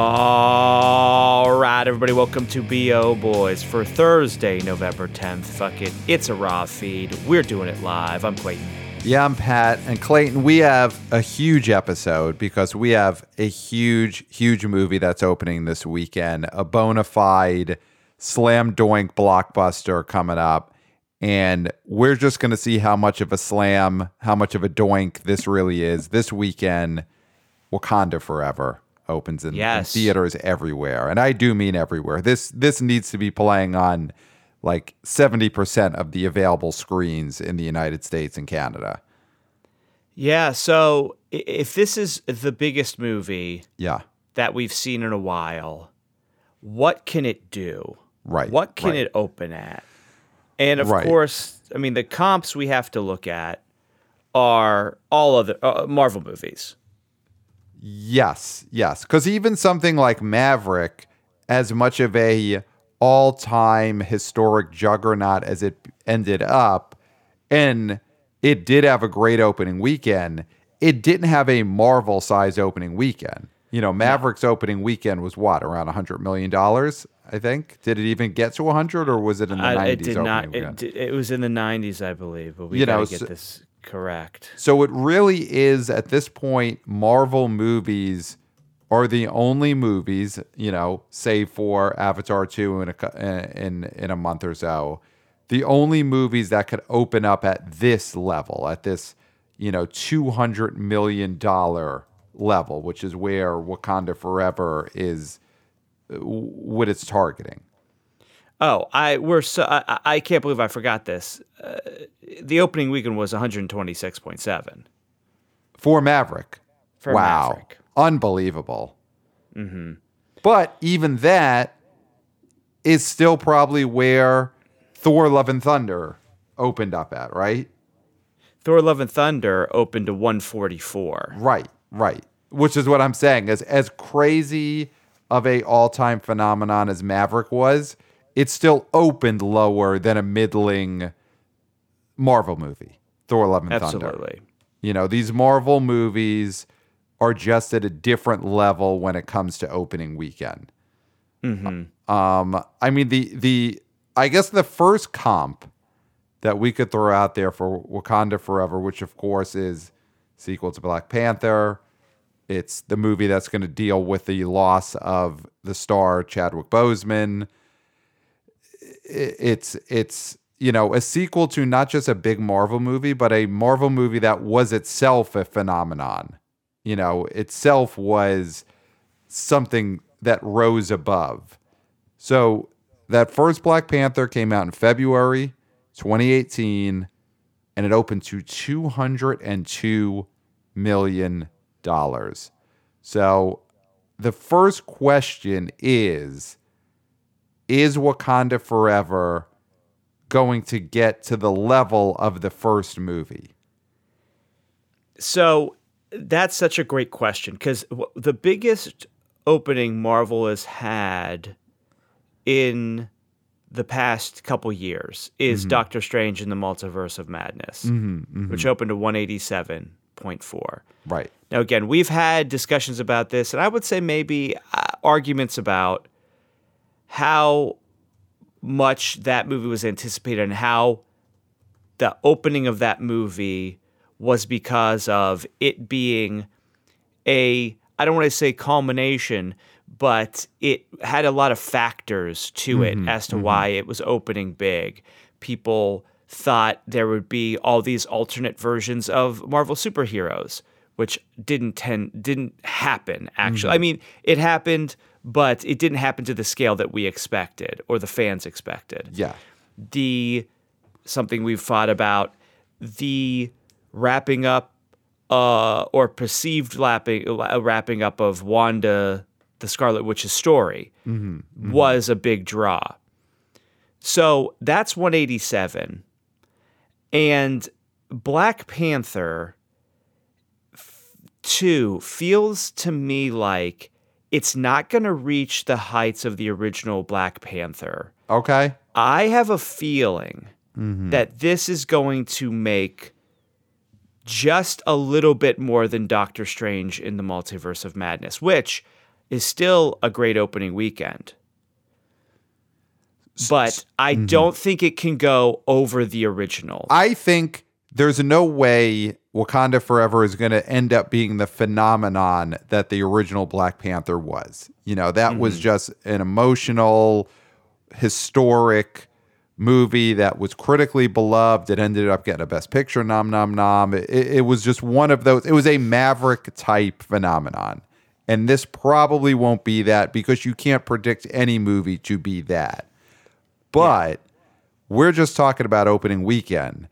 All right, everybody, welcome to BO Boys for Thursday, November 10th. Fuck it, it's a raw feed. We're doing it live. I'm Clayton. Yeah, I'm Pat. And Clayton, we have a huge episode because we have a huge, huge movie that's opening this weekend, a bona fide slam doink blockbuster coming up. And we're just going to see how much of a slam, how much of a doink this really is this weekend. Wakanda Forever opens in, in theaters everywhere, and I do mean everywhere. This this needs to be playing on like seventy percent of the available screens in the United States and Canada. Yeah, so if this is the biggest movie Yeah, that we've seen in a while, what can it do? right. What can right. it open at? And of Right. course, I mean, the comps we have to look at are all other uh, Marvel movies. Yes, yes. Because even something like Maverick, as much of a all-time historic juggernaut as it ended up, and it did have a great opening weekend. It didn't have a Marvel-size opening weekend. You know, Maverick's opening weekend was what around hundred million dollars. I think. Did it even get to hundred, or was it in the I, it nineties? did not. It, it was in the '90s, I believe, but we You gotta know, get so- this correct. So it really is at this point, Marvel movies are the only movies, you know, save for Avatar two in a in in a month or so, the only movies that could open up at this level, at this, you know, two hundred million dollar level, which is where Wakanda Forever is, uh, what it's targeting. Oh, I we're so I, I- can't believe I forgot this. Uh, the opening weekend was 126.7 for Maverick. for wow, Maverick. unbelievable. But even that is still probably where Thor: Love and Thunder opened up at, right? Thor: Love and Thunder opened to 144. Right, right. Which is what I'm saying. As as crazy of a all time phenomenon as Maverick was, it still opened lower than a middling Marvel movie. Thor: Love and Thunder. Absolutely. You know, these Marvel movies are just at a different level when it comes to opening weekend. Um, I mean the the I guess the first comp that we could throw out there for Wakanda Forever, which of course is sequel to Black Panther. It's the movie that's going to deal with the loss of the star Chadwick Boseman. It's it's you know a sequel to not just a big Marvel movie, but a Marvel movie that was itself a phenomenon. You know, itself was something that rose above. So that first Black Panther came out in February 2018 and it opened to 202 million dollars. So the first question is is Wakanda Forever going to get to the level of the first movie? So that's such a great question because the biggest opening Marvel has had in the past couple years is mm-hmm. Doctor Strange in the Multiverse of Madness, mm-hmm, mm-hmm. which opened to 187.4. Right. Now, again, we've had discussions about this, and I would say maybe uh, arguments about how much that movie was anticipated and how the opening of that movie was because of it being a, I don't want to say culmination, but it had a lot of factors to it mm-hmm. as to mm-hmm. why it was opening big. People thought there would be all these alternate versions of Marvel superheroes, which didn't tend didn't happen actually. Mm-hmm. I mean, it happened, but it didn't happen to the scale that we expected or the fans expected Yeah. the something we've thought about the wrapping up uh, or perceived lapping, uh, wrapping up of Wanda, the Scarlet Witch's story, was a big draw. So that's 187. And Black Panther f- 2 feels to me like it's not going to reach the heights of the original Black Panther. Okay. I have a feeling mm-hmm. that this is going to make just a little bit more than Doctor Strange in the Multiverse of Madness, which is still a great opening weekend. But I mm-hmm. don't think it can go over the original. I think there's no way Wakanda Forever is going to end up being the phenomenon that the original Black Panther was. You know, that was mm-hmm. just an emotional, historic movie that was critically beloved. It ended up getting a Best Picture nom nom nom. It, it was just one of those. It was a Maverick type phenomenon. And this probably won't be that because you can't predict any movie to be that. But we're just talking about opening weekend.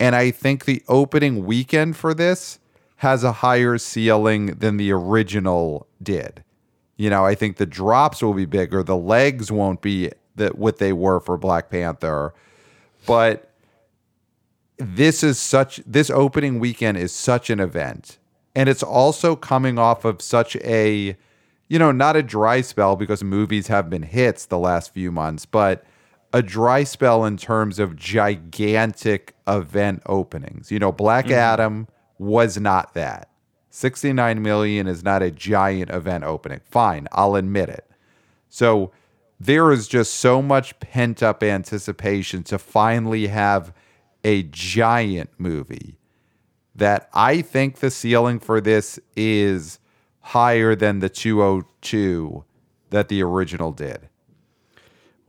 And I think the opening weekend for this has a higher ceiling than the original did. You know, I think the drops will be bigger. The legs won't be that what they were for Black Panther. But this is such this opening weekend is such an event. And it's also coming off of such a you know, not a dry spell because movies have been hits the last few months, but a dry spell in terms of gigantic event openings. You know, Black mm-hmm. Adam was not that. 69 million is not a giant event opening. Fine, I'll admit it. So there is just so much pent up anticipation to finally have a giant movie that I think the ceiling for this is higher than the 202 that the original did.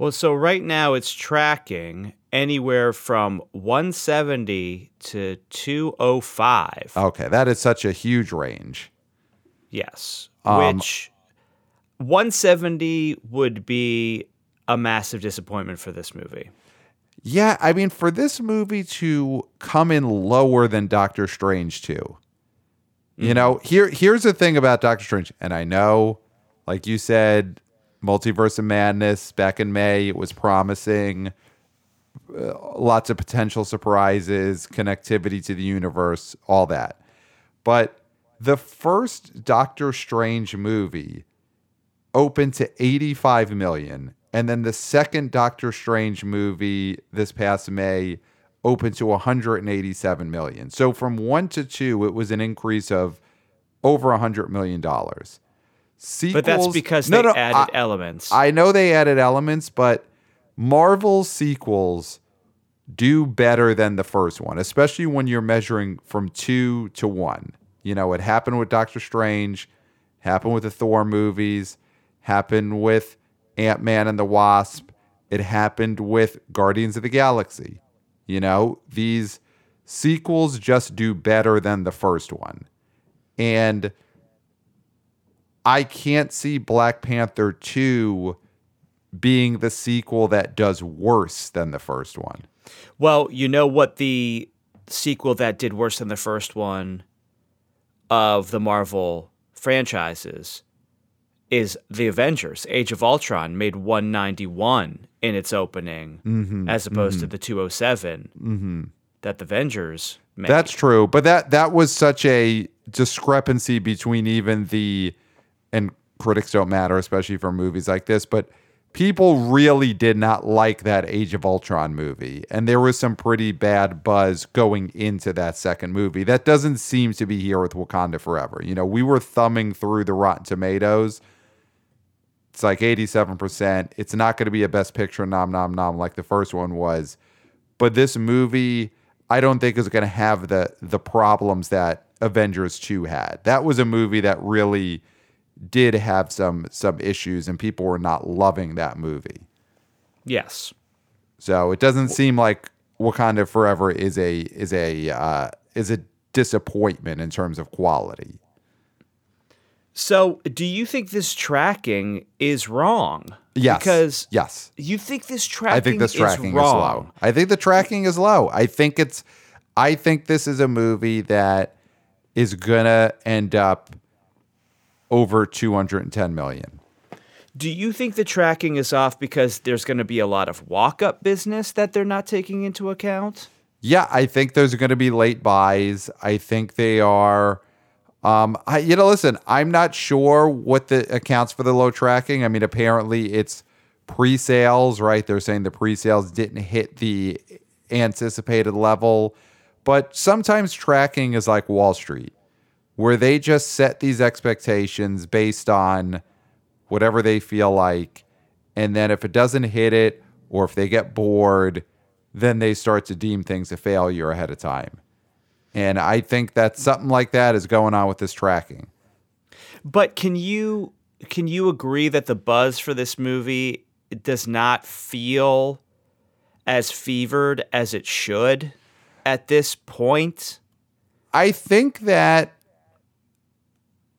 Well, so right now it's tracking anywhere from 170 to 205. Okay, that is such a huge range. Yes. Um, Which 170 would be a massive disappointment for this movie. Yeah, I mean, for this movie to come in lower than Doctor Strange 2, you know, here here's the thing about Doctor Strange, and I know, like you said, Multiverse of Madness back in May, it was promising, uh, lots of potential surprises, connectivity to the universe, all that. But the first Doctor Strange movie opened to 85 million and then the second Doctor Strange movie this past May opened to 187 million. So from 1 to 2 it was an increase of over 100 million dollars. But that's because No, they no, added I- elements. I know they added elements, but Marvel sequels do better than the first one, especially when you're measuring from two to one. You know, it happened with Doctor Strange, happened with the Thor movies, happened with Ant Man and the Wasp, it happened with Guardians of the Galaxy. You know, these sequels just do better than the first one. And I can't see Black Panther 2 being the sequel that does worse than the first one. well, you know what the sequel that did worse than the first one of the Marvel franchises is The Avengers. Age of Ultron made 191 in its opening Mm-hmm, as opposed to the 207 that the Avengers made. That's true, but that that was such a discrepancy between even the and critics don't matter, especially for movies like this, but people really did not like that Age of Ultron movie, and there was some pretty bad buzz going into that second movie. That doesn't seem to be here with Wakanda Forever. You know, we were thumbing through the Rotten Tomatoes. It's like 87%. It's not going to be a best picture nom nom nom like the first one was. But this movie, I don't think is going to have the the problems that Avengers 2 had. That was a movie that really did have some some issues and people were not loving that movie. yes. So it doesn't seem like Wakanda Forever is a is a uh, is a disappointment in terms of quality. So, do you think this tracking is wrong? Yes. Because yes. you think this tracking I think this tracking is is, low. I think the tracking is low. I think it's I think this is a movie that is gonna end up over 210 million. Do you think the tracking is off because there's going to be a lot of walk up business that they're not taking into account? Yeah, I think there's going to be late buys. I think they are. Um, I, you know, listen, I'm not sure what the accounts for the low tracking. I mean, apparently it's pre-sales, right? They're saying the pre-sales didn't hit the anticipated level, but sometimes tracking is like Wall Street, where they just set these expectations based on whatever they feel like. And then if it doesn't hit it or if they get bored, then they start to deem things a failure ahead of time. And I think that something like that is going on with this tracking. But can you can you agree that the buzz for this movie does not feel as fevered as it should at this point? I think that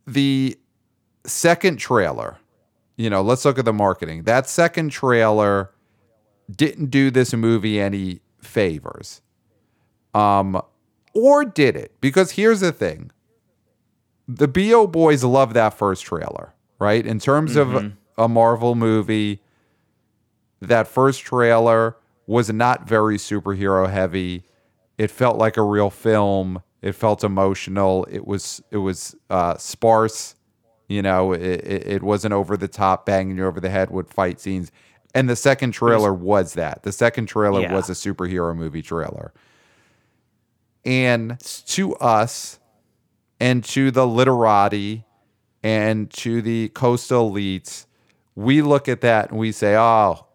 the second trailer, you know, let's look at the marketing. That second trailer didn't do this movie any favors. Um, or did it? Because here's the thing the BO boys love that first trailer, right? In terms of a Marvel movie, that first trailer was not very superhero heavy. It felt like a real film. It felt emotional. It was it was uh, sparse. You know, it, it, it wasn't over the top, banging you over the head with fight scenes. And the second trailer was that. The second trailer Yeah. was a superhero movie trailer. And to us, and to the literati, and to the coastal elites, we look at that and we say, "Oh,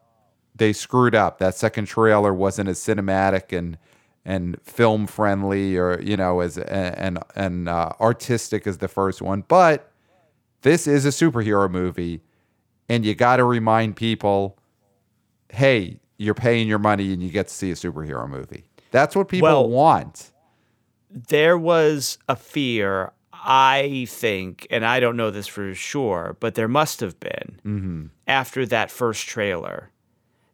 they screwed up. That second trailer wasn't as cinematic and and film friendly, or you know, as and and uh, artistic as the first one." But this is a superhero movie, and you got to remind people, "Hey, you're paying your money and you get to see a superhero movie." That's what people Well- want. there was a fear, I think, and I don't know this for sure, but there must have been Mm-hmm. after that first trailer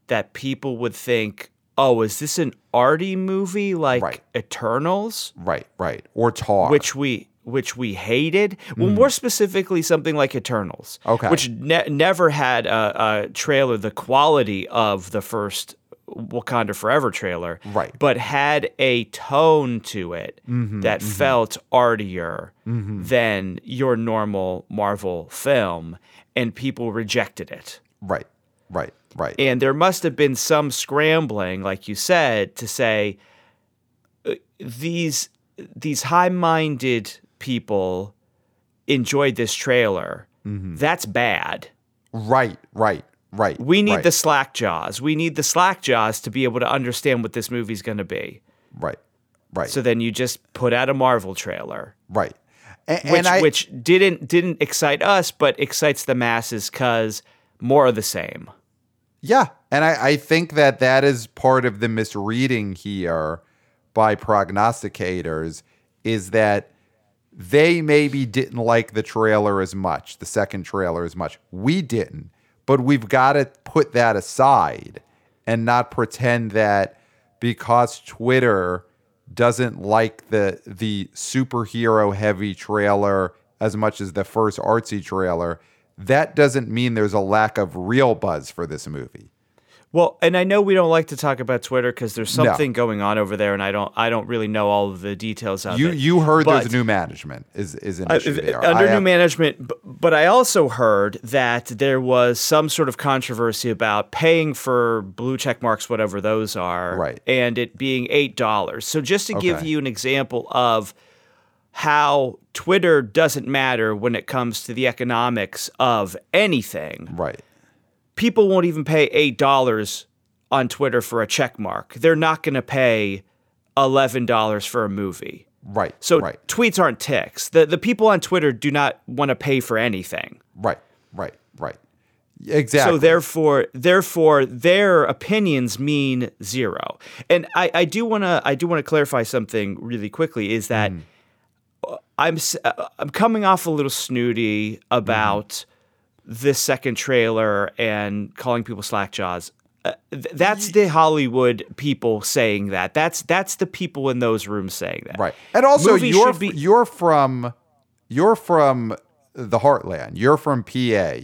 that people would think, oh, is this an arty movie like Right. Eternals? Right, right. Or Tar. Which we which we hated. Well, mm. more specifically, something like Eternals, Mm. Okay. which ne- never had a, a trailer the quality of the first Wakanda Forever trailer, Right. But had a tone to it mm-hmm, that mm-hmm. felt artier mm-hmm. than your normal Marvel film, and people rejected it. right, right, right. And there must have been some scrambling, like you said, to say uh, these these high-minded people enjoyed this trailer. That's bad. right, right, right. We need right, the slack jaws. We need the slack jaws to be able to understand what this movie's going to be. right, right, So then you just put out a Marvel trailer, right. And, which and I, which didn't didn't excite us, but excites the masses because more of the same. Yeah, and I, I think that that is part of the misreading here by prognosticators is that they maybe didn't like the trailer as much, the second trailer as much. We didn't, but we've got to put that aside and not pretend that because Twitter doesn't like the the superhero heavy trailer as much as the first artsy trailer, that doesn't mean there's a lack of real buzz for this movie. Well, and I know we don't like to talk about Twitter because there's No. something going on over there, and I don't I don't really know all of the details of You it. you heard But- there's new management is is an Uh, issue th- there. under I new have- management, but I also heard that there was some sort of controversy about paying for blue check marks, whatever those are, Right. and it being eight dollars. So just to give you an example of how Twitter doesn't matter when it comes to the economics of anything, right. people won't even pay eight dollars on Twitter for a check mark. They're not going to pay eleven dollars for a movie. Right. So right. tweets aren't ticks. The the people on Twitter do not want to pay for anything. Right. Right. Right. Exactly. So therefore, therefore, their opinions mean zero. And I, I do want to I do want to clarify something really quickly. Is that mm. I'm uh, I'm coming off a little snooty about this second trailer and calling people slack jaws. Uh, th- that's the Hollywood people saying that. That's that's the people in those rooms saying that. Right. And also Movies you're be- you're from you're from the heartland. You're from PA.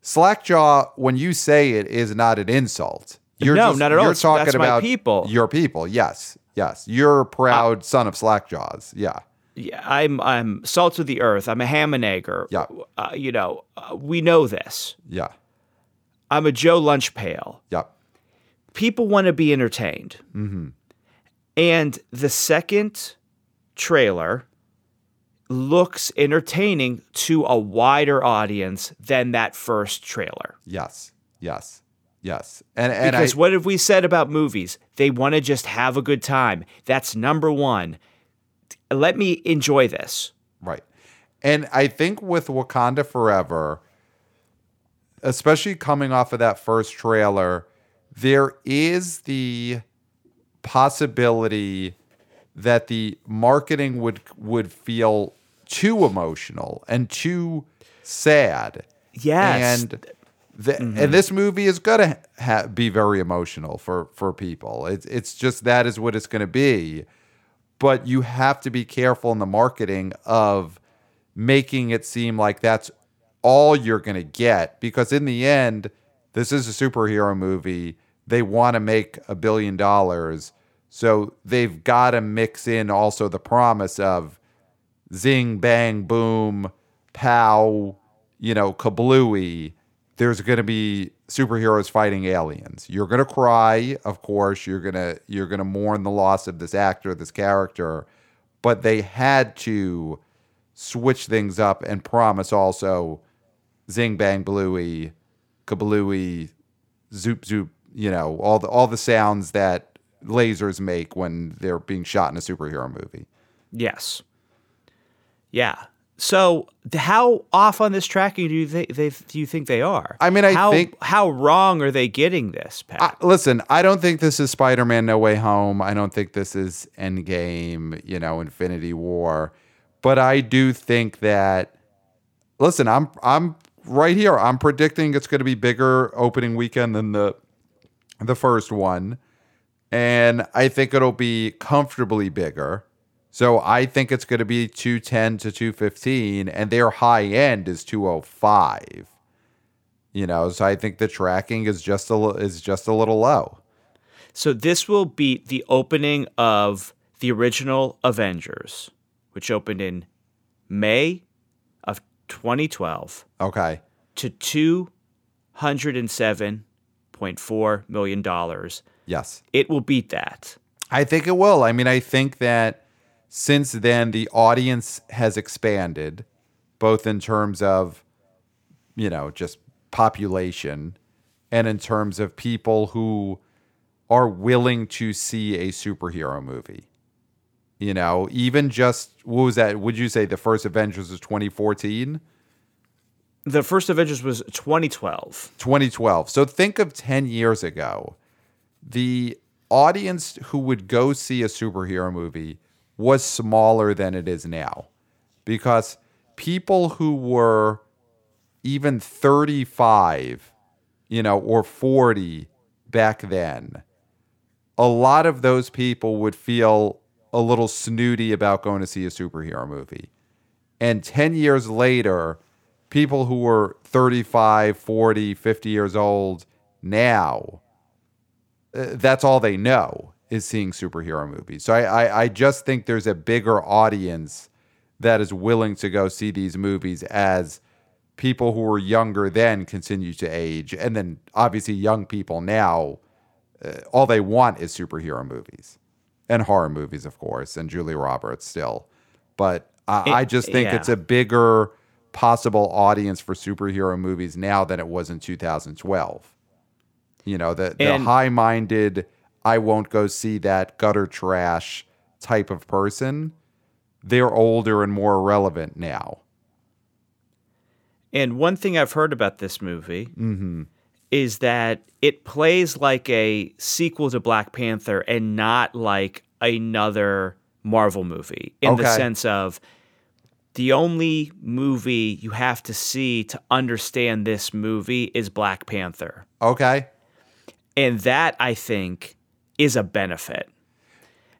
Slackjaw, when you say it, is not an insult. You're No, just, not at all. You're talking that's about people. Your people. Yes. Yes. You're a proud son of Slackjaws. Yeah. Yeah, I'm I'm salt of the earth. I'm a ham and egger. Yeah. Uh, you know, uh, we know this. Yeah. I'm a Joe Lunch Pail. Yeah. People want to be entertained. And the second trailer looks entertaining to a wider audience than that first trailer. Yes. Yes. Yes. And and Because I, what have we said about movies? They want to just have a good time. That's number one. Let me enjoy this. Right. And I think with Wakanda Forever, especially coming off of that first trailer, there is the possibility that the marketing would would feel too emotional and too sad. Yes. And the, and mm-hmm. this movie is going to ha- be very emotional for for people. It's it's just that is what it's going to be. But you have to be careful in the marketing of making it seem like that's all you're going to get because in the end this is a superhero movie. They want to make a billion dollars. So they've got to mix in also the promise of zing bang boom pow, you know, kablooey there's going to be superheroes fighting aliens. You're to cry, of course. You're to you're to mourn the loss of this actor, this character, but they had to switch things up and promise also zing bang bluey, kablooey, zoop zoop, you know, all the all the sounds that lasers make when they're being shot in a superhero movie. Yes. Yeah. So, how off on this tracking do you think they do you think they are? I mean, I how, think- how wrong are they getting this, Pat? I, listen, I don't think this is Spider Man No Way Home. I don't think this is Endgame, you know, Infinity War. But I do think that listen, I'm I'm right here. I'm predicting it's gonna be bigger opening weekend than the the first one. And I think it'll be comfortably bigger. So I think it's going to be 210 to 215 and their high end is 205. You know, so I think the tracking is just a is just a little low. so this will beat the opening of the original Avengers, which opened in May of 2012 Okay. to 207.4 million dollars. Yes. It will beat that. I think it will. I mean, I think that since then the audience has expanded, both in terms of, you know, just population and in terms of people who are willing to see a superhero movie. You know, even just what was that? Would you say the first Avengers was 2014? The first Avengers was 2012. 2012. So think of 10 years ago. The audience who would go see a superhero movie was smaller than it is now because people who were even 35, you know, or 40 back then, a lot of those people would feel a little snooty about going to see a superhero movie. And 10 years later, people who were 35, 40, 50 years old now, uh, that's all they know is seeing superhero movies. So I, I, I just think there's a bigger audience that is willing to go see these movies as people who were younger then continue to age. And then obviously, young people now, uh, all they want is superhero movies and horror movies, of course, and Julia Roberts still. But I, It- I just think yeah. it's a bigger possible audience for superhero movies now than it was in 2012. You know, the, the high minded, I won't go see that gutter trash type of person, they're older and more relevant now. And one thing I've heard about this movie mm-hmm. is that it plays like a sequel to Black Panther and not like another Marvel movie in the sense of the only movie you have to see to understand this movie is Black Panther. Okay. And that, I think, is a benefit.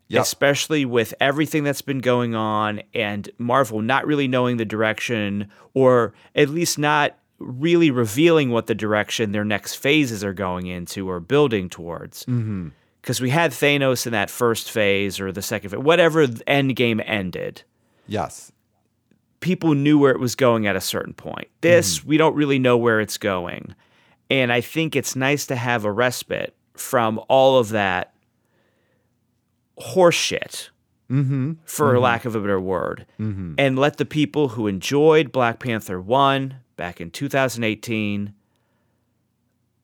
Yep. Especially with everything that's been going on and Marvel not really knowing the direction, or at least not really revealing what the direction their next phases are going into or building towards. Mm-hmm. Because we had Thanos in that first phase or the second phase, whatever the end game ended Yes. people knew where it was going at a certain point. This, mm-hmm. we don't really know where it's going. And I think it's nice to have a respite from all of that horseshit mm-hmm. for mm-hmm. lack of a better word, mm-hmm. and let the people who enjoyed Black Panther 1 back in 2018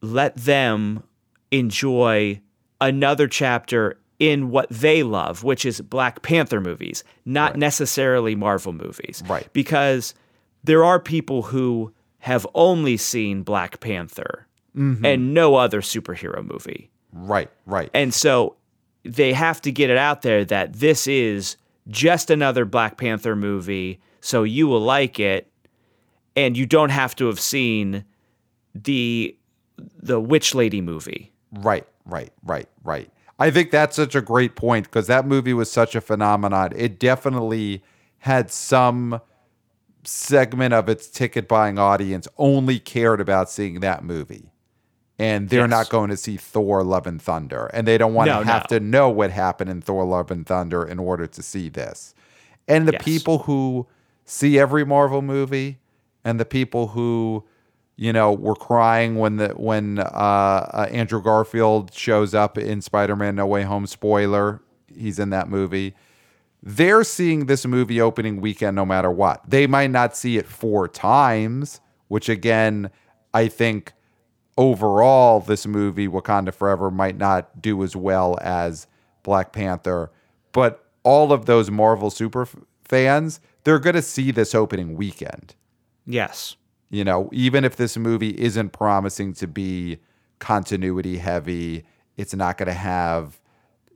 let them enjoy another chapter in what they love, which is Black Panther movies, not necessarily Marvel movies. Right. Because there are people who have only seen Black Panther Mm-hmm. and no other superhero movie. Right, right. And so they have to get it out there that this is just another Black Panther movie, so you will like it, and you don't have to have seen the the Witch Lady movie. Right, right, right, right. I think that's such a great point because that movie was such a phenomenon. It definitely had some segment of its ticket buying audience only cared about seeing that movie. And they're Yes. not going to see Thor Love and Thunder. And they don't want No, to have no. to know what happened in Thor Love and Thunder in order to see this. And the Yes. people who see every Marvel movie and the people who you know, were crying when the when uh, uh, Andrew Garfield shows up in Spider-Man: No Way Home. Spoiler: He's in that movie. They're seeing this movie opening weekend no matter what. They might not see it four times, which again, I think overall this movie Wakanda Forever might not do as well as Black Panther, but all of those Marvel super fans, they're going to see this opening weekend. Yes. You know, even if this movie isn't promising to be continuity heavy, it's not going to have,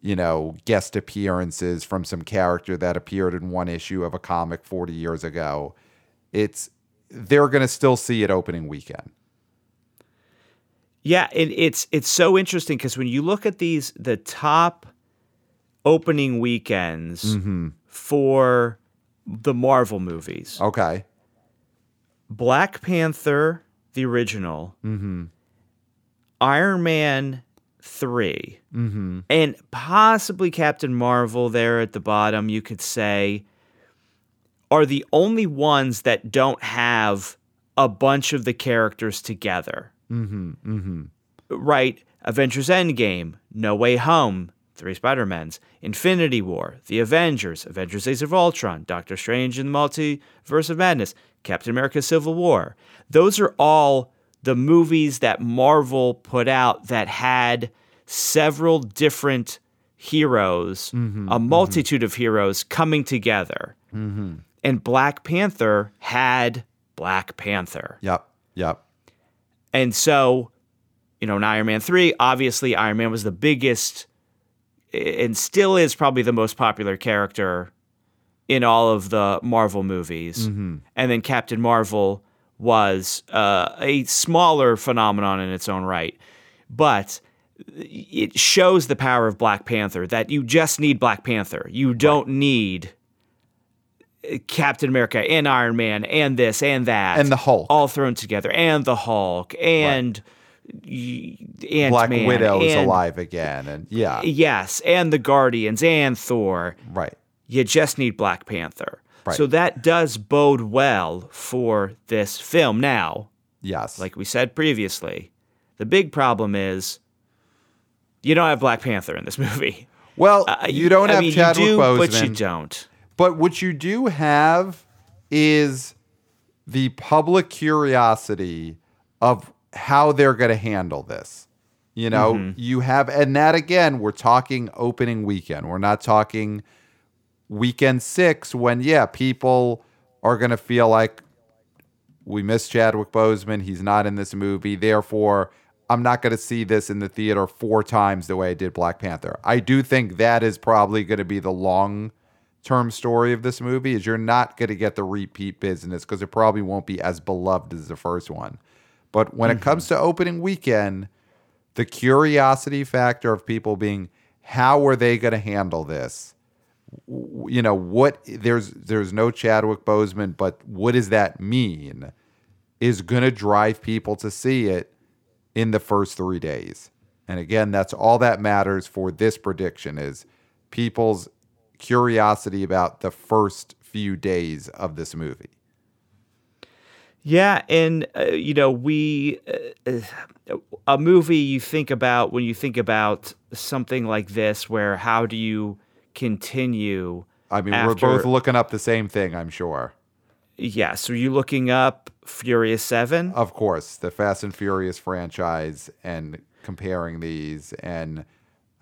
you know, guest appearances from some character that appeared in one issue of a comic 40 years ago. It's they're going to still see it opening weekend. Yeah, and it's it's so interesting because when you look at these the top opening weekends mm-hmm. for the Marvel movies, Okay. Black Panther, the original, mm-hmm. Iron Man 3, mm-hmm. and possibly Captain Marvel there at the bottom, you could say, are the only ones that don't have a bunch of the characters together. Mm-hmm, mm-hmm. Right? Avengers Endgame, No Way Home, Three Spider-Mans, Infinity War, The Avengers, Avengers Age of Ultron, Doctor Strange and the Multiverse of Madness, Captain America Civil War. Those are all the movies that Marvel put out that had several different heroes, mm-hmm, a multitude of heroes coming together. And Black Panther had Black Panther. Yep. Yep. And so, you know, in Iron Man 3, obviously Iron Man was the biggest and still is probably the most popular character in all of the Marvel movies. And then Captain Marvel was uh, a smaller phenomenon in its own right. But it shows the power of Black Panther that you just need Black Panther. You don't need Captain America and Iron Man and this and that And the Hulk. all thrown together, and the Hulk and y- Ant-Man, Black Widow is alive again and yeah. Yes, and the Guardians and Thor. Right. You just need Black Panther. Right. So that does bode well for this film. Now, Yes. like we said previously, the big problem is you don't have Black Panther in this movie. well, Uh, you don't I have mean, Chadwick you do, Boseman. but you don't. But what you do have is the public curiosity of how they're going to handle this. You know, Mm-hmm. you have, and that again, we're talking opening weekend. We're not talking weekend six when, yeah, people are going to feel like we miss Chadwick Boseman. He's not in this movie. Therefore, I'm not going to see this in the theater four times the way I did Black Panther. I do think that is probably going to be the long term story of this movie is you're not going to get the repeat business because it probably won't be as beloved as the first one. But when it comes mm-hmm. to opening weekend, the curiosity factor of people being how are they going to handle this? You know, what there's there's no Chadwick Boseman, but what does that mean? Is going to drive people to see it in the first 3 days. And again, that's all that matters for this prediction is people's curiosity about the first few days of this movie. Yeah, and uh, you know, we uh, a movie you think about when you think about something like this, where how do you continue. I mean, after- we're both looking up the same thing, I'm sure. Yes. Are you looking up Furious 7? Of course, the Fast and Furious franchise and comparing these and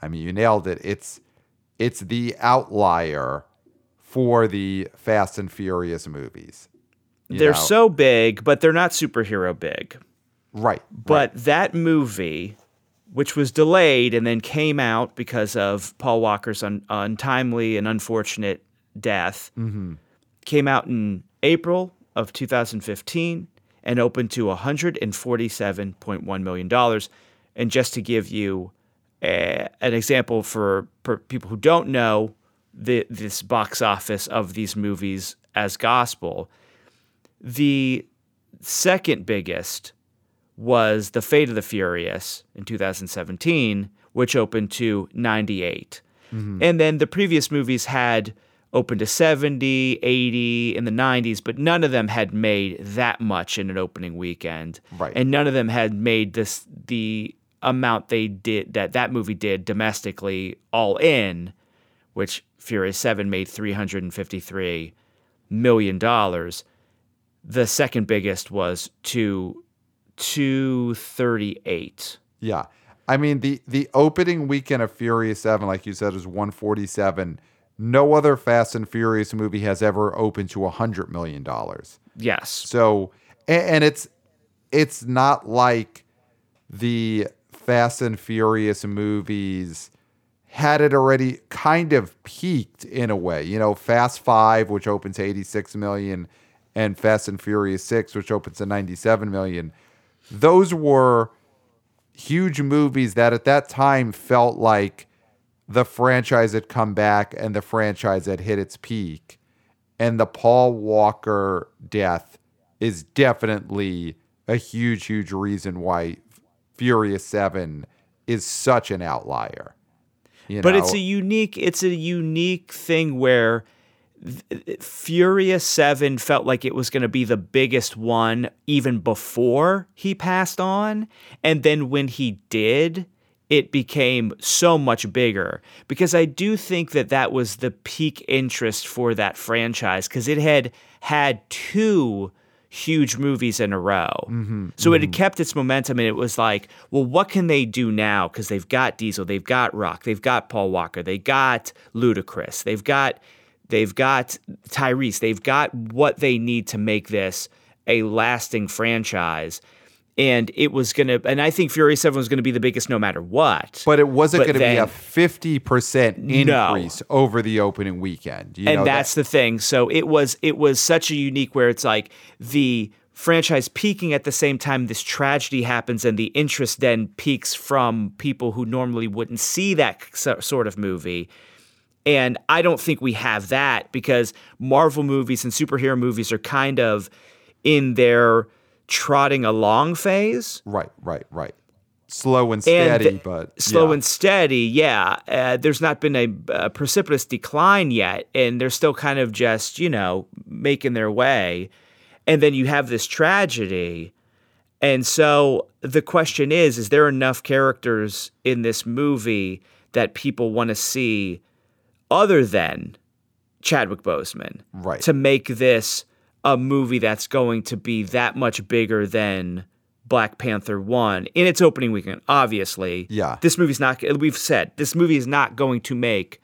I mean, you nailed it. It's it's the outlier for the Fast and Furious movies. they're know? so big, but they're not superhero big. right. But that movie, which was delayed and then came out because of Paul Walker's un- untimely and unfortunate death, Mm-hmm. came out in April of 2015 and opened to $147.1 million. And just to give you a, an example for, for people who don't know the, this box office of these movies as gospel, the second biggest was The Fate of the Furious in 2017, which opened to 98. Mm-hmm. And then the previous movies had opened to 70, 80 in the 90s, but none of them had made that much in an opening weekend. Right. And none of them had made this the amount they did that that movie did domestically all in, which Furious 7 made 353 million dollars. The second biggest was to 238. Yeah. I mean the the opening weekend of Furious 7 like you said is 147. No other Fast and Furious movie has ever opened to 100 million dollars. Yes. So and, and it's it's not like the Fast and Furious movies had it already kind of peaked in a way. You know, Fast 5 which opens to 86 million and Fast and Furious 6 which opens to 97 million. Those were huge movies that at that time felt like the franchise had come back and the franchise had hit its peak. And the Paul Walker death is definitely a huge, huge reason why Furious 7 is such an outlier. You But know? it's a unique it's a unique thing where Furious 7 felt like it was going to be the biggest one even before he passed on and then when he did it became so much bigger because I do think that that was the peak interest for that franchise cuz it had had two huge movies in a row. Mm-hmm, so it had mm-hmm. kept its momentum and it was like, well, what can they do now? Because they've got Diesel, they've got Rock, they've got Paul Walker, they got Ludacris, they've got they've got Tyrese, they've got what they need to make this a lasting franchise. And it was gonna and I think Fury 7 was gonna be the biggest no matter what. but it wasn't going to be a 50% No. increase over the opening weekend. You and know, that- that's the thing. So it was it was such a unique where it's like the franchise peaking at the same time this tragedy happens and the interest then peaks from people who normally wouldn't see that sort of movie. And I don't think we have that because Marvel movies and superhero movies are kind of in their trotting along phase right, right, right. Slow and and steady, but slow yeah. and steady. Yeah, uh, there's not been a, a precipitous decline yet, and they're still kind of just you know making their way. And then you have this tragedy, and so the question is: Is there enough characters in this movie that people want to see, other than Chadwick Boseman, Right. to make this a movie that's going to be that much bigger than Black Panther 1 in its opening weekend, obviously. Yeah. This movie's not, we've said, this movie is not going to make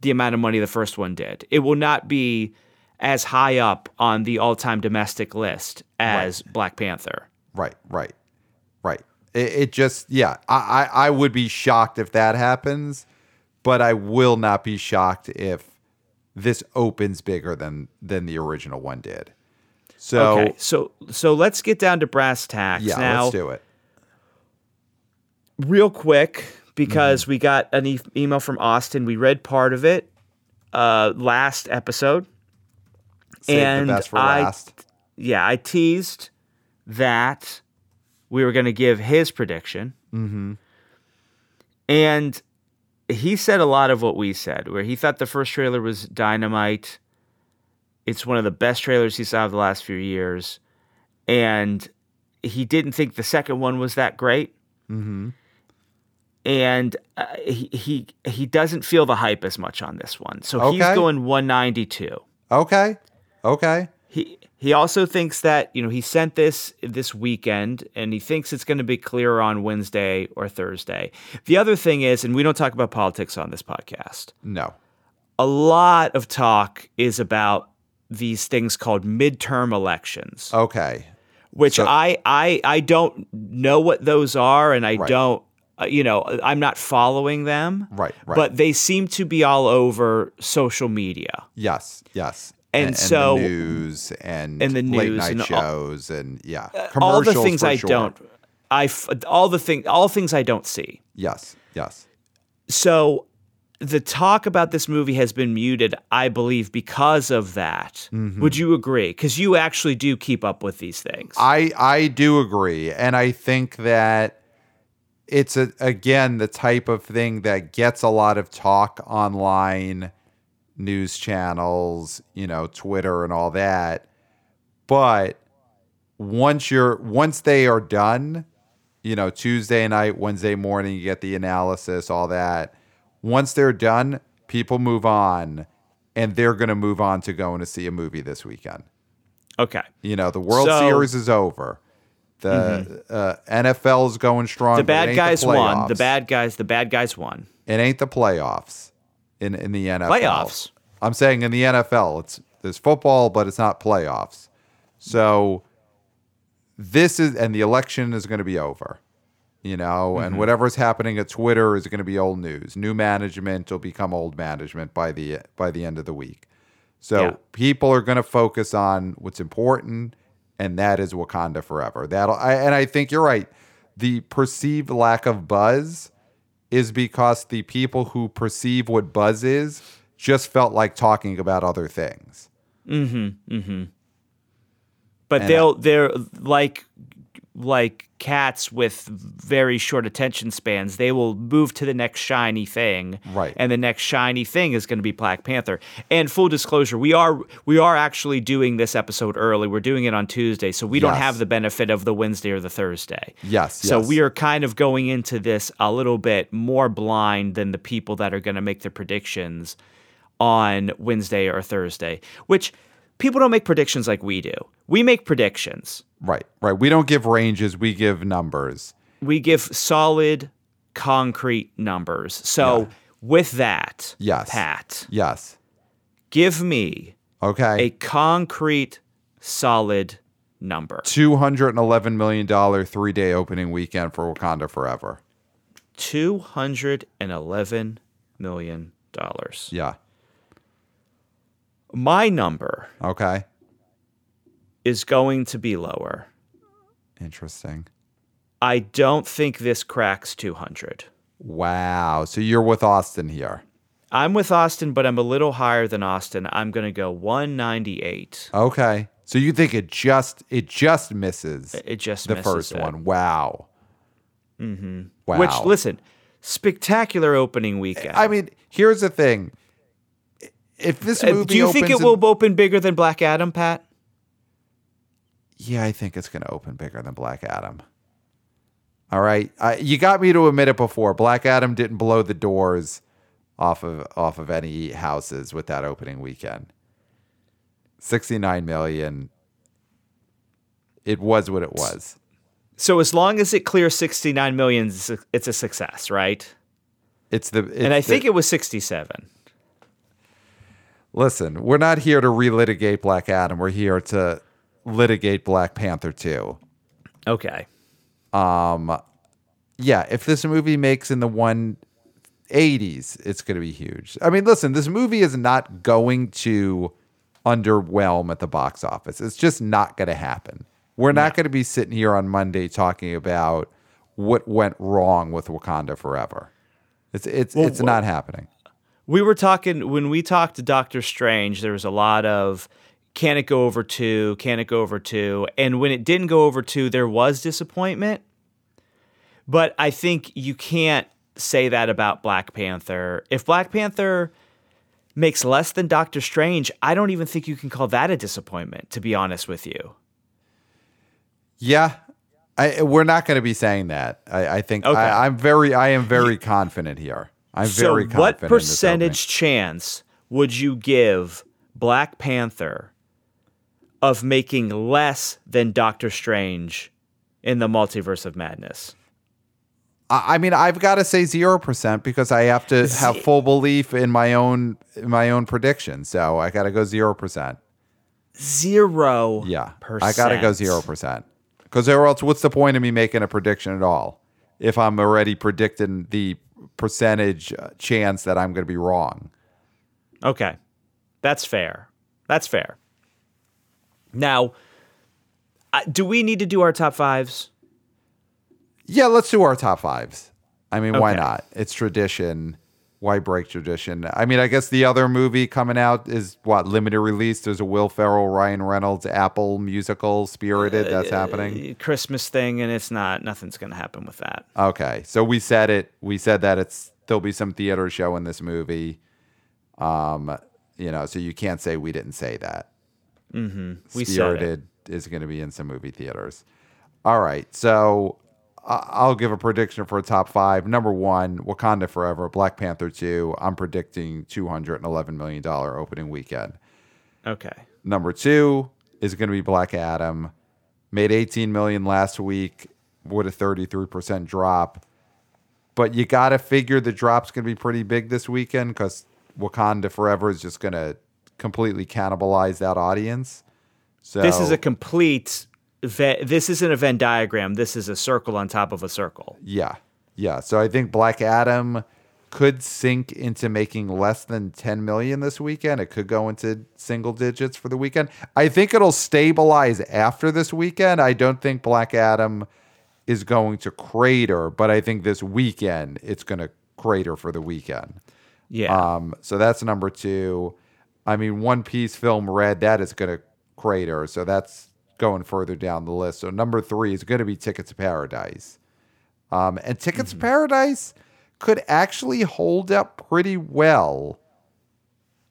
the amount of money the first one did. It will not be as high up on the all time domestic list as Black Panther. Right, right, right. It, it just, yeah, I, I, I would be shocked if that happens, but I will not be shocked if this opens bigger than than the original one did. So, Okay, so so let's get down to brass tacks yeah, now. let's do it. real quick because Mm-hmm. we got an e- email from Austin. We read part of it uh, last episode. Save and the best for I- last. Yeah, I teased that we were going to give his prediction. Mm-hmm. And he said a lot of what we said, where he thought the first trailer was dynamite. It's one of the best trailers he saw of the last few years. And he didn't think the second one was that great. and uh, he, he he doesn't feel the hype as much on this one. So he's going 192. Okay. Okay. He he also thinks that you know he sent this this weekend, and he thinks it's going to be clearer on Wednesday or Thursday. The other thing is, and we don't talk about politics on this podcast. No. A lot of talk is about these things called midterm elections, Okay. which so- I I I don't know what those are, and I Right. don't. Uh, you know, I'm not following them, Right, right. But they seem to be all over social media. Yes. Yes. And so- the news and, and the late night and all- shows and yeah, all the things I sure. don't, I all the thing, all things I don't see. Yes. Yes. So the talk about this movie has been muted, I believe, because of that. Mm-hmm. Would you agree? Because you actually do keep up with these things. I I do agree, and I think that it's a again the type of thing that gets a lot of talk online, news channels, you know, Twitter and all that. But once you're once they are done, you know, Tuesday night, Wednesday morning, you get the analysis, all that. Once they're done, people move on, and they're going to move on to going to see a movie this weekend. okay. You know, the World So- Mm-hmm. Series is over. The uh, NFL is going strong. The bad guys won. The bad guys. The bad guys won. It ain't the playoffs in in the NFL. Playoffs? I'm saying in the NFL, it's there's football, but it's not playoffs. So this is and the election is going to be over. You know, Mm-hmm. and whatever's happening at Twitter is going to be old news. New management will become old management by the by the end of the week. So Yeah. people are going to focus on what's important, and that is Wakanda forever. That'll I, and I think you're right. The perceived lack of buzz is because the people who perceive what buzz is just felt like talking about other things. Mm-hmm, mm-hmm. But And they'll they're like like cats with very short attention spans. They will move to the next shiny thing, Right. And the next shiny thing is going to be Black Panther. And full disclosure, we are we are actually doing this episode early. We're doing it on Tuesday, so we don't have the benefit of the Wednesday or the Thursday. Yes, So yes. we are kind of going into this a little bit more blind than the people that are going to make their predictions on Wednesday or Thursday, which people don't make predictions like we do. We make predictions. Right, right. We don't give ranges, we give numbers. We give solid, concrete numbers. So Yeah. with that, Yes. Pat, Yes. give me Okay. a concrete, solid number. $211 million three day opening weekend for Wakanda Forever. Two hundred and eleven million dollars. Yeah. My number Okay. Is going to be lower. Interesting. I don't think this cracks 200. Wow. So you're with Austin here. I'm with Austin, but I'm a little higher than Austin. I'm going to go 198. Okay. So you think it just it just misses It just the misses first it. one. Wow. Mm-hmm. Wow. Which, listen, spectacular opening weekend. I mean, here's the thing. If this Uh, movie do you think it opens will open bigger than Black Adam, Pat? Yeah, I think it's going to open bigger than Black Adam. All right, uh, you got me to admit it before. Black Adam didn't blow the doors off of off of any houses with that opening weekend. Sixty nine million. It was what it was. So as long as it clears 69 million, it's a- success, right? It's the it's and I the- think it was 67. listen. We're not here to relitigate Black Adam. We're here to litigate Black Panther two. Okay. Um yeah, if this movie makes in the 180s, it's going to be huge. I mean, listen, this movie is not going to underwhelm at the box office. It's just not going to happen. We're not going to be sitting here on Monday talking about what went wrong with Wakanda Forever. It's it's it's not happening. We were talking when we talked to Doctor Strange. There was a lot of can it go over two? Can it go over two? And when it didn't go over two, there was disappointment. But I think you can't say that about Black Panther. If Black Panther makes less than Doctor Strange, I don't even think you can call that a disappointment. To be honest with you, Yeah. I, we're not going to be saying that. I, I think Okay. I, I'm very, I am very confident here. I'm So, very confident. what in this percentage chance would you give Black Panther of making less than Doctor Strange in the Multiverse of Madness? I, mean, I've got to say zero percent because I have to have full belief in my own in my own prediction. So I got to go zero percent. Zero. Yeah, percent. I got to go zero percent because or else, what's the point of me making a prediction at all if I'm already predicting the percentage uh, chance that I'm going to be wrong? Okay. That's fair. That's fair. Now, uh, do we need to do our top fives? Yeah, let's do our top fives. I mean, why not? It's tradition. Why break tradition? I mean, I guess the other movie coming out is what limited release. There's a Will Ferrell, Ryan Reynolds, Apple musical, Spirited. That's happening. Christmas thing, and it's not, nothing's going to happen with that. Okay, so we said it. We said that it's there'll be some theater show in this movie. Um, you know, so you can't say we didn't say that. Mm-hmm. We said it. Spirited is going to be in some movie theaters. All right, so I'll give a prediction for a top five. Number one, Wakanda Forever, Black Panther two. I'm predicting 211 million dollar opening weekend. Okay. Number two is going to be Black Adam. Made 18 million last week with a 33% drop. But you got to figure the drop's going to be pretty big this weekend because Wakanda Forever is just going to completely cannibalize that audience. So This is a complete. Ve- this isn't a Venn diagram. This is a circle on top of a circle. Yeah. Yeah. So I think Black Adam could sink into making less than 10 million this weekend. It could go into single digits for the weekend. I think it'll stabilize after this weekend. I don't think Black Adam is going to crater, but I think this weekend it's going to crater for the weekend. Yeah. Um, so that's number two. I mean, One Piece film Red, that is going to crater. So that's going further down the list. So number three is going to be Tickets to Paradise. Um, and Tickets to Paradise could actually hold up pretty well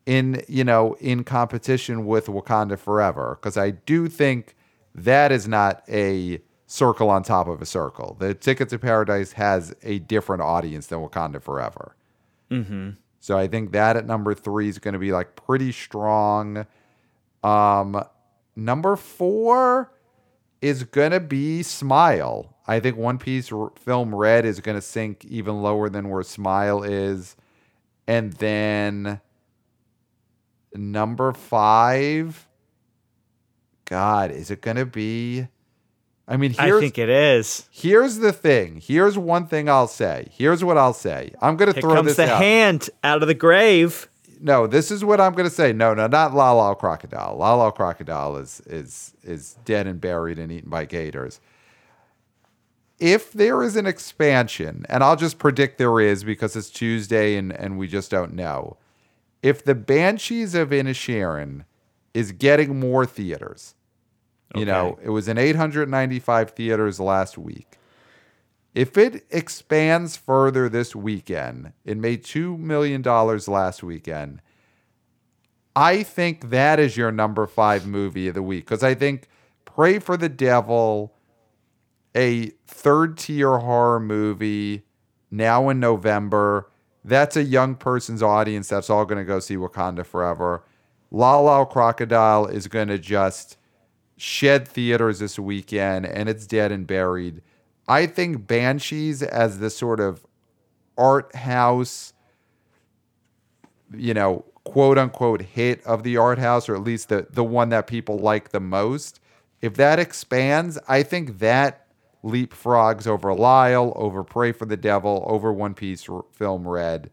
in, you know, in competition with Wakanda Forever. Because I do think that is not a circle on top of a circle. The Ticket to Paradise has a different audience than Wakanda Forever. So I think that at number three is going to be like pretty strong. Um, number four is going to be Smile. I think One Piece r- film Red is going to sink even lower than where Smile is. And then number five, God, is it going to be? I mean, I here's, think it is. here's the thing. Here's one thing I'll say. Here's what I'll say. I'm going to throw comes this the out. hand out of the grave. no, this is what I'm going to say. No, no, not Lyle Lyle Crocodile. Lyle Lyle Crocodile is is is dead and buried and eaten by gators. If there is an expansion, and I'll just predict there is because it's Tuesday and, and we just don't know. If the Banshees of Inisherin is getting more theaters, you know, it was in 895 theaters last week. If it expands further this weekend, it made $2 million last weekend. I think that is your number five movie of the week because I think Prey for the Devil, a third tier horror movie now in November, that's a young person's audience that's all going to go see Wakanda Forever. Lyle Lyle Crocodile is going to just shed theaters this weekend and it's dead and buried. I think Banshees as the sort of art house, you know, quote unquote hit of the art house, or at least the, the one that people like the most, if that expands, I think that leapfrogs over Lyle, over Prey for the Devil, over One Piece film Red,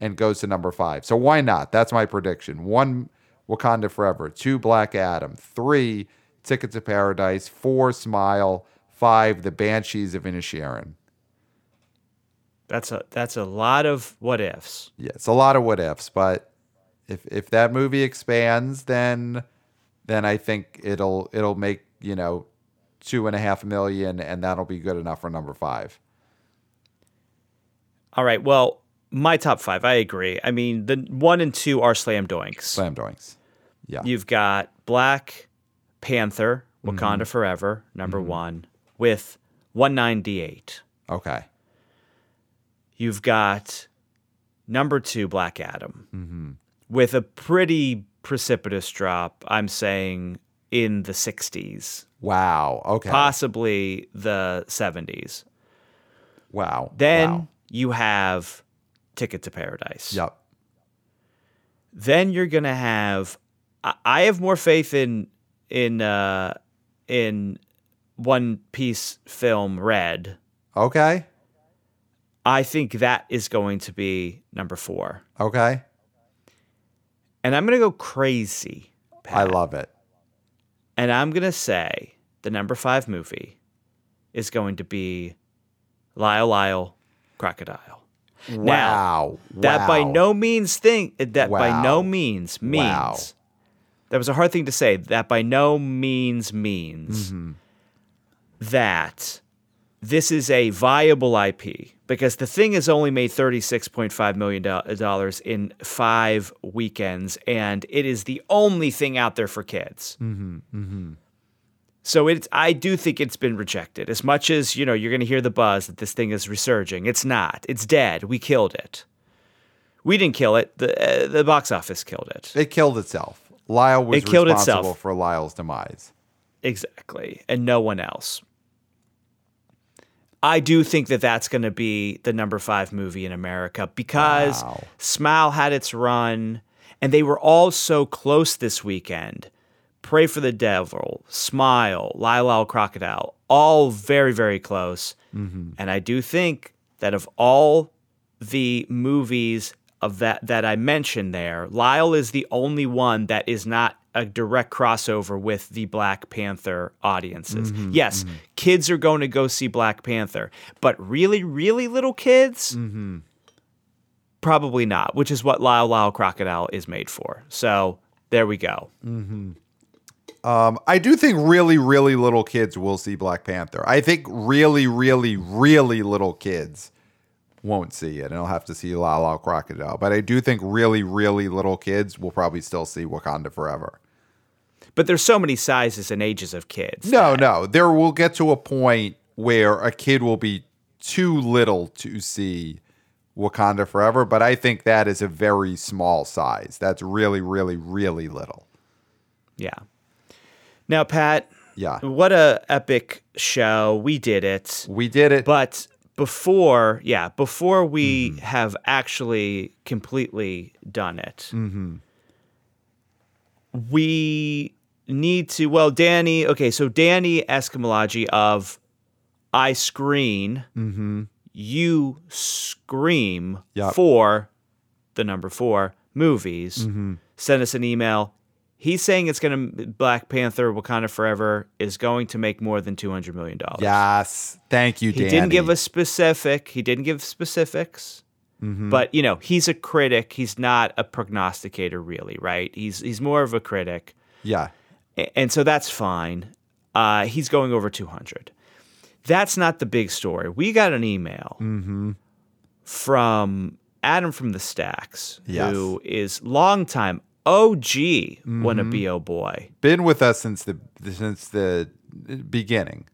and goes to number five. So why not? That's my prediction. One, Wakanda Forever. Two, Black Adam. Three, Ticket to Paradise. Four, Smile. Five, The Banshees of Inisherin. That's a that's a lot of what ifs. Yeah, it's a lot of what ifs, but if if that movie expands, then then I think it'll it'll make you know two and a half million, and that'll be good enough for number five. All right. Well, my top five. I agree. I mean, the one and two are slam doinks. Slam doinks. Yeah, You've got Black Panther, Mm-hmm. Wakanda Forever, number one, with 198. Okay. You've got number two, Black Adam, with a pretty precipitous drop. I'm saying in the 60s, Wow. Okay. possibly the 70s. wow. Then Wow. you have Ticket to Paradise. Yep. Then you're gonna have. I- I have more faith in in uh, in One Piece film Red. Okay. I think that is going to be number four, Okay. and I'm gonna go crazy. Pat. I love it. And I'm gonna say the number five movie is going to be Lyle Lyle Crocodile. Wow. That by no means think that by no means means Wow. That was a hard thing to say. That by no means means Mm-hmm. that this is a viable IP because the thing has only made thirty six point five million dollars in five weekends, and it is the only thing out there for kids. Mm-hmm. So it's I do think it's been rejected. As much as, you know, you're going to hear the buzz that this thing is resurging. It's not. It's dead. We killed it. We didn't kill it. The uh, the box office killed it. It killed itself. Lyle was It killed responsible itself. for Lyle's demise. Exactly. And no one else. I do think that that's going to be the number 5 movie in America because Wow. Smile had its run and they were all so close this weekend. Prey for the Devil, Smile, Lyle Lyle Crocodile, all very, very close. Mm-hmm. And I do think that of all the movies of that that I mentioned there, Lyle is the only one that is not a direct crossover with the Black Panther audiences. Mm-hmm, yes, mm-hmm. kids are going to go see Black Panther, but really, really little kids, mm-hmm. probably not. Which is what Lyle Lyle Crocodile is made for. So there we go. Um, I do think really, really little kids will see Black Panther. I think really, really, really little kids won't see it, and they'll have to see Lyle Lyle Crocodile. But I do think really, really little kids will probably still see Wakanda Forever. But there's so many sizes and ages of kids. No, no, there will get to a point where a kid will be too little to see Wakanda Forever. But I think that is a very small size. That's really, really, really little. Yeah. Now, Pat, Yeah, what a epic show. We did it. we did it. But before, yeah, before we mm-hmm. have actually completely done it, mm-hmm. we need to. Well, Danny. Okay, so Danny Escamilagi of I Screen, mm-hmm. you scream Yep. for the number four movies. Send us an email. He's saying it's going to Black Panther Wakanda Forever is going to make more than two hundred million dollars. yes, thank you, He didn't give a specific. He didn't give specifics. But you know, he's a critic. He's not a prognosticator, really, right? He's he's more of a critic, Yeah. And so that's fine. Uh, he's going over two hundred. That's not the big story. We got an email from Adam from the Stacks, Yes. who is longtime OG wanna be oh boy, been with us since the since the beginning.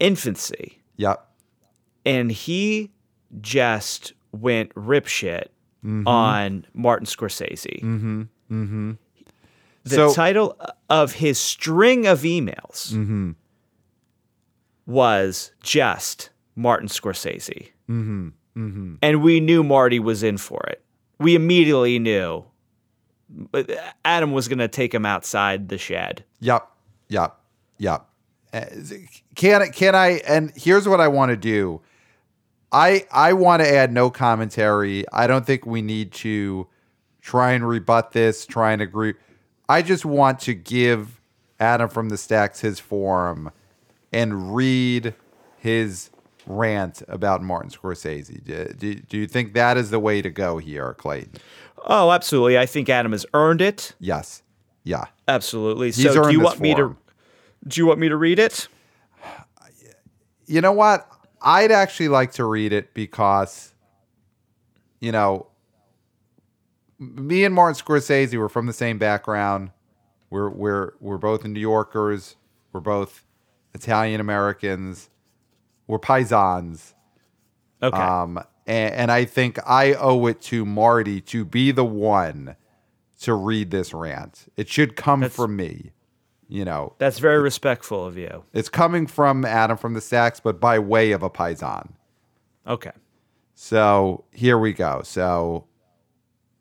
infancy. Yep. and he just went rip shit on Martin Scorsese. Mm-hmm. Mm-hmm. The So- title of his string of emails was just Martin Scorsese. Mm-hmm. Mm-hmm. And we knew Marty was in for it. We immediately knew. Adam was going to take him outside the shed. Yep. Yep. Yep. Uh, Can can I and here's what I want to do. I I want to add no commentary. I don't think we need to try and rebut this, try and agree. I just want to give Adam from the Stacks his forum and read his rant about Martin Scorsese. Do, do, do you think that is the way to go here, Clayton? Oh, absolutely. I think Adam has earned it. Yes. Yeah. Absolutely. He's so do you want me to do you want me to read it? you know what? I'd actually like to read it because, you know, me and Martin Scorsese were from the same background. We're we're we're both New Yorkers. We're both Italian Americans. We're paisans. Okay. Um, and, and I think I owe it to Marty to be the one to read this rant. It should come That's- from me. You know, That's very respectful of you. it's coming from Adam from the Stacks, but by way of a paisan. Okay. So here we go. So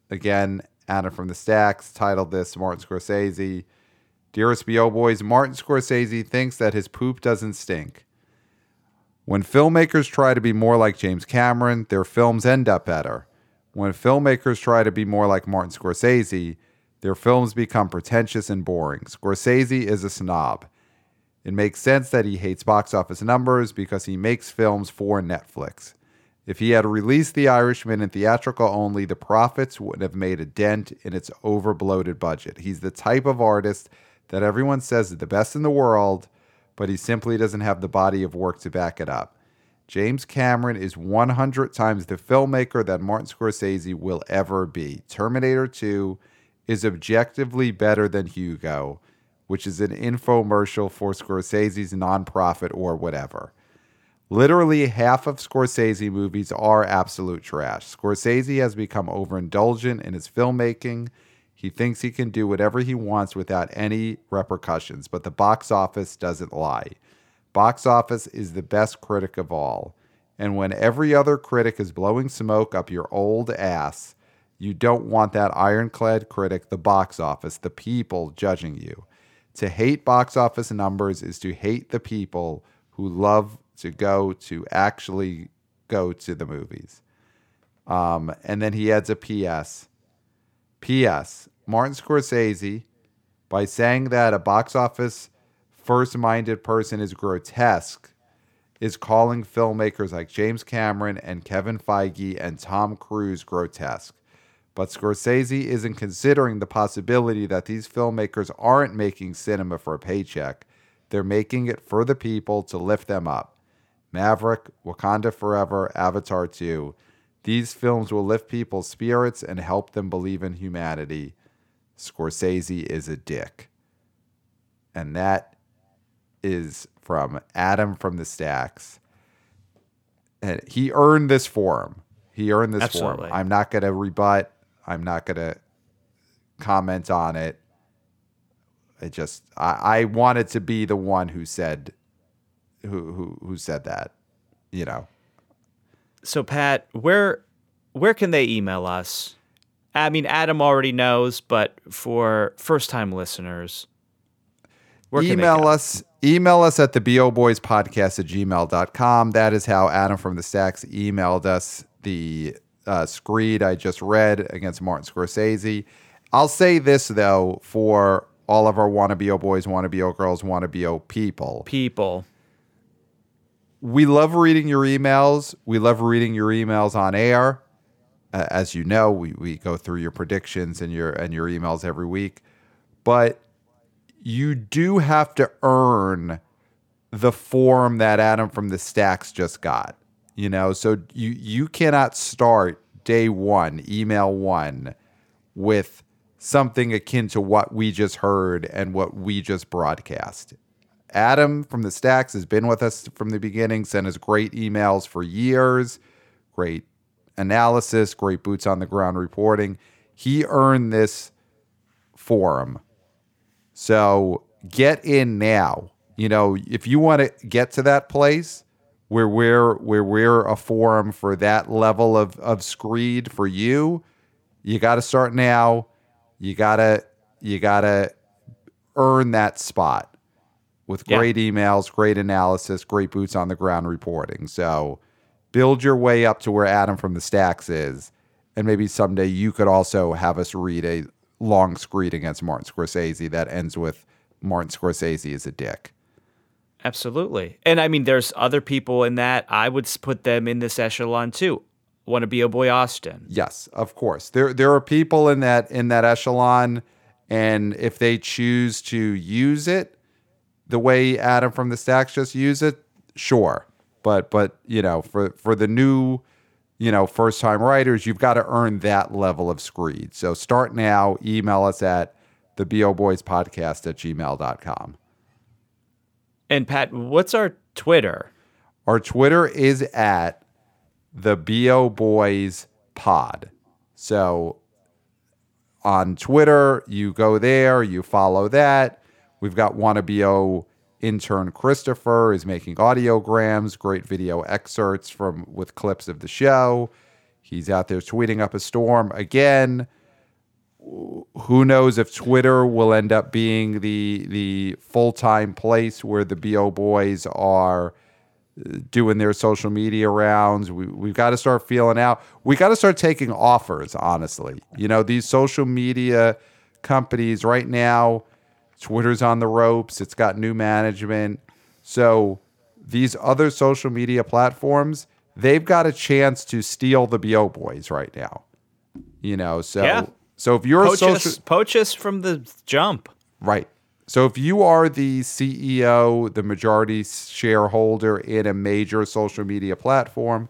again, Adam from the Stacks titled this Martin Scorsese. Dearest BO boys, Martin Scorsese thinks that his poop doesn't stink. When filmmakers try to be more like James Cameron, their films end up better. When filmmakers try to be more like Martin Scorsese, their films become pretentious and boring. Scorsese is a snob. It makes sense that he hates box office numbers because he makes films for Netflix. If he had released The Irishman in theatrical only, the profits wouldn't have made a dent in its overbloated budget. He's the type of artist that everyone says is the best in the world, but he simply doesn't have the body of work to back it up. James Cameron is 100 times the filmmaker that Martin Scorsese will ever be. Terminator 2 is objectively better than Hugo, which is an infomercial for Scorsese's nonprofit or whatever. Literally half of Scorsese movies are absolute trash. Scorsese has become overindulgent in his filmmaking. He thinks he can do whatever he wants without any repercussions, but the box office doesn't lie. Box office is the best critic of all. And when every other critic is blowing smoke up your old ass, you don't want that ironclad critic, the box office, the people judging you. To hate box office numbers is to hate the people who love to go to actually go to the movies. Um, and then he adds a PS. P.S. Martin Scorsese, by saying that a box office first minded person is grotesque, is calling filmmakers like James Cameron and Kevin Feige and Tom Cruise grotesque. But Scorsese isn't considering the possibility that these filmmakers aren't making cinema for a paycheck. They're making it for the people to lift them up. Maverick, Wakanda Forever, Avatar 2. These films will lift people's spirits and help them believe in humanity. Scorsese is a dick. And that is from Adam from the Stacks. And he earned this forum. He earned this Absolutely. forum. I'm not going to rebut. I'm not going to comment on it. It just I, I wanted to be the one who said who who who said that. You know. So Pat, where where can they email us? I mean, Adam already knows, but for first time listeners, where can they email us email us at the bo boys podcast at gmail.com that is how adam from the stacks emailed us the uh, screed i just read against martin scorsese i'll say this though for all of our wannabe o boys wannabe o girls wannabe o people people. we love reading your emails. We love reading your emails on air. As you know, we, we go through your predictions and your and your emails every week. But you do have to earn the form that Adam from the Stacks just got. You know, so you you cannot start day one, email one, with something akin to what we just heard and what we just broadcast. Adam from the Stacks has been with us from the beginning, sent us great emails for years, great analysis, great boots on the ground reporting. He earned this forum. So get in now. You know, if you want to get to that place where we're where we're a forum for that level of of screed for you, you got to start now. You gotta you gotta earn that spot with Yeah. great emails, great analysis, great boots on the ground reporting. So build your way up to where Adam from the Stacks is, and maybe someday you could also have us read a long screed against Martin Scorsese that ends with Martin Scorsese is a dick. Absolutely. And I mean, there's other people in that. I would put them in this echelon too. Want to be a boy Austin. Yes, of course. There there are people in that in that echelon, and if they choose to use it the way Adam from the Stacks just use it, sure. But but you know, for for the new, you know, first time writers, you've got to earn that level of screed. So start now. Email us at the BO Boys Podcast at gmail.com. And Pat, what's our Twitter? Our Twitter is at the BO Boys Pod. So on Twitter, you go there, you follow that. We've got Wanna BO intern Christopher is making audiograms, great video excerpts from with clips of the show. He's out there tweeting up a storm again. Who knows if Twitter will end up being the the full time place where the bo boys are uh, doing their social media rounds. We we've got to start feeling out. We got to start taking offers. Honestly, you know these social media companies right now. Twitter's on the ropes. It's got new management. So these other social media platforms, they've got a chance to steal the BO boys right now. You know, so Yeah. so if you're Poach a social us, poach us from the jump. Right. So if you are the CEO, the majority shareholder in a major social media platform,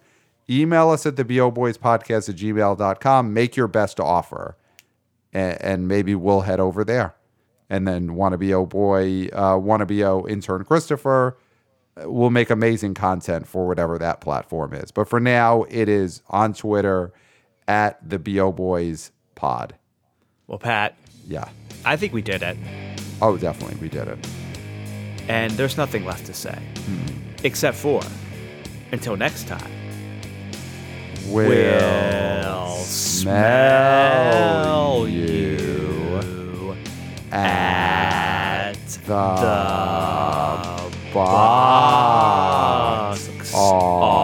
email us at the BO Boys Podcast at gmail.com. Make your best offer. And, and maybe we'll head over there and then Wannabe O Boy, uh, Wannabe O Intern Christopher uh, will make amazing content for whatever that platform is. But for now, it is on Twitter at the BO Boys Pod. Well, Pat. Yeah. I think we did it. Oh, definitely. We did it. And there's nothing left to say hmm. except for until next time. Will, will smell, smell you. you at, the, the box, box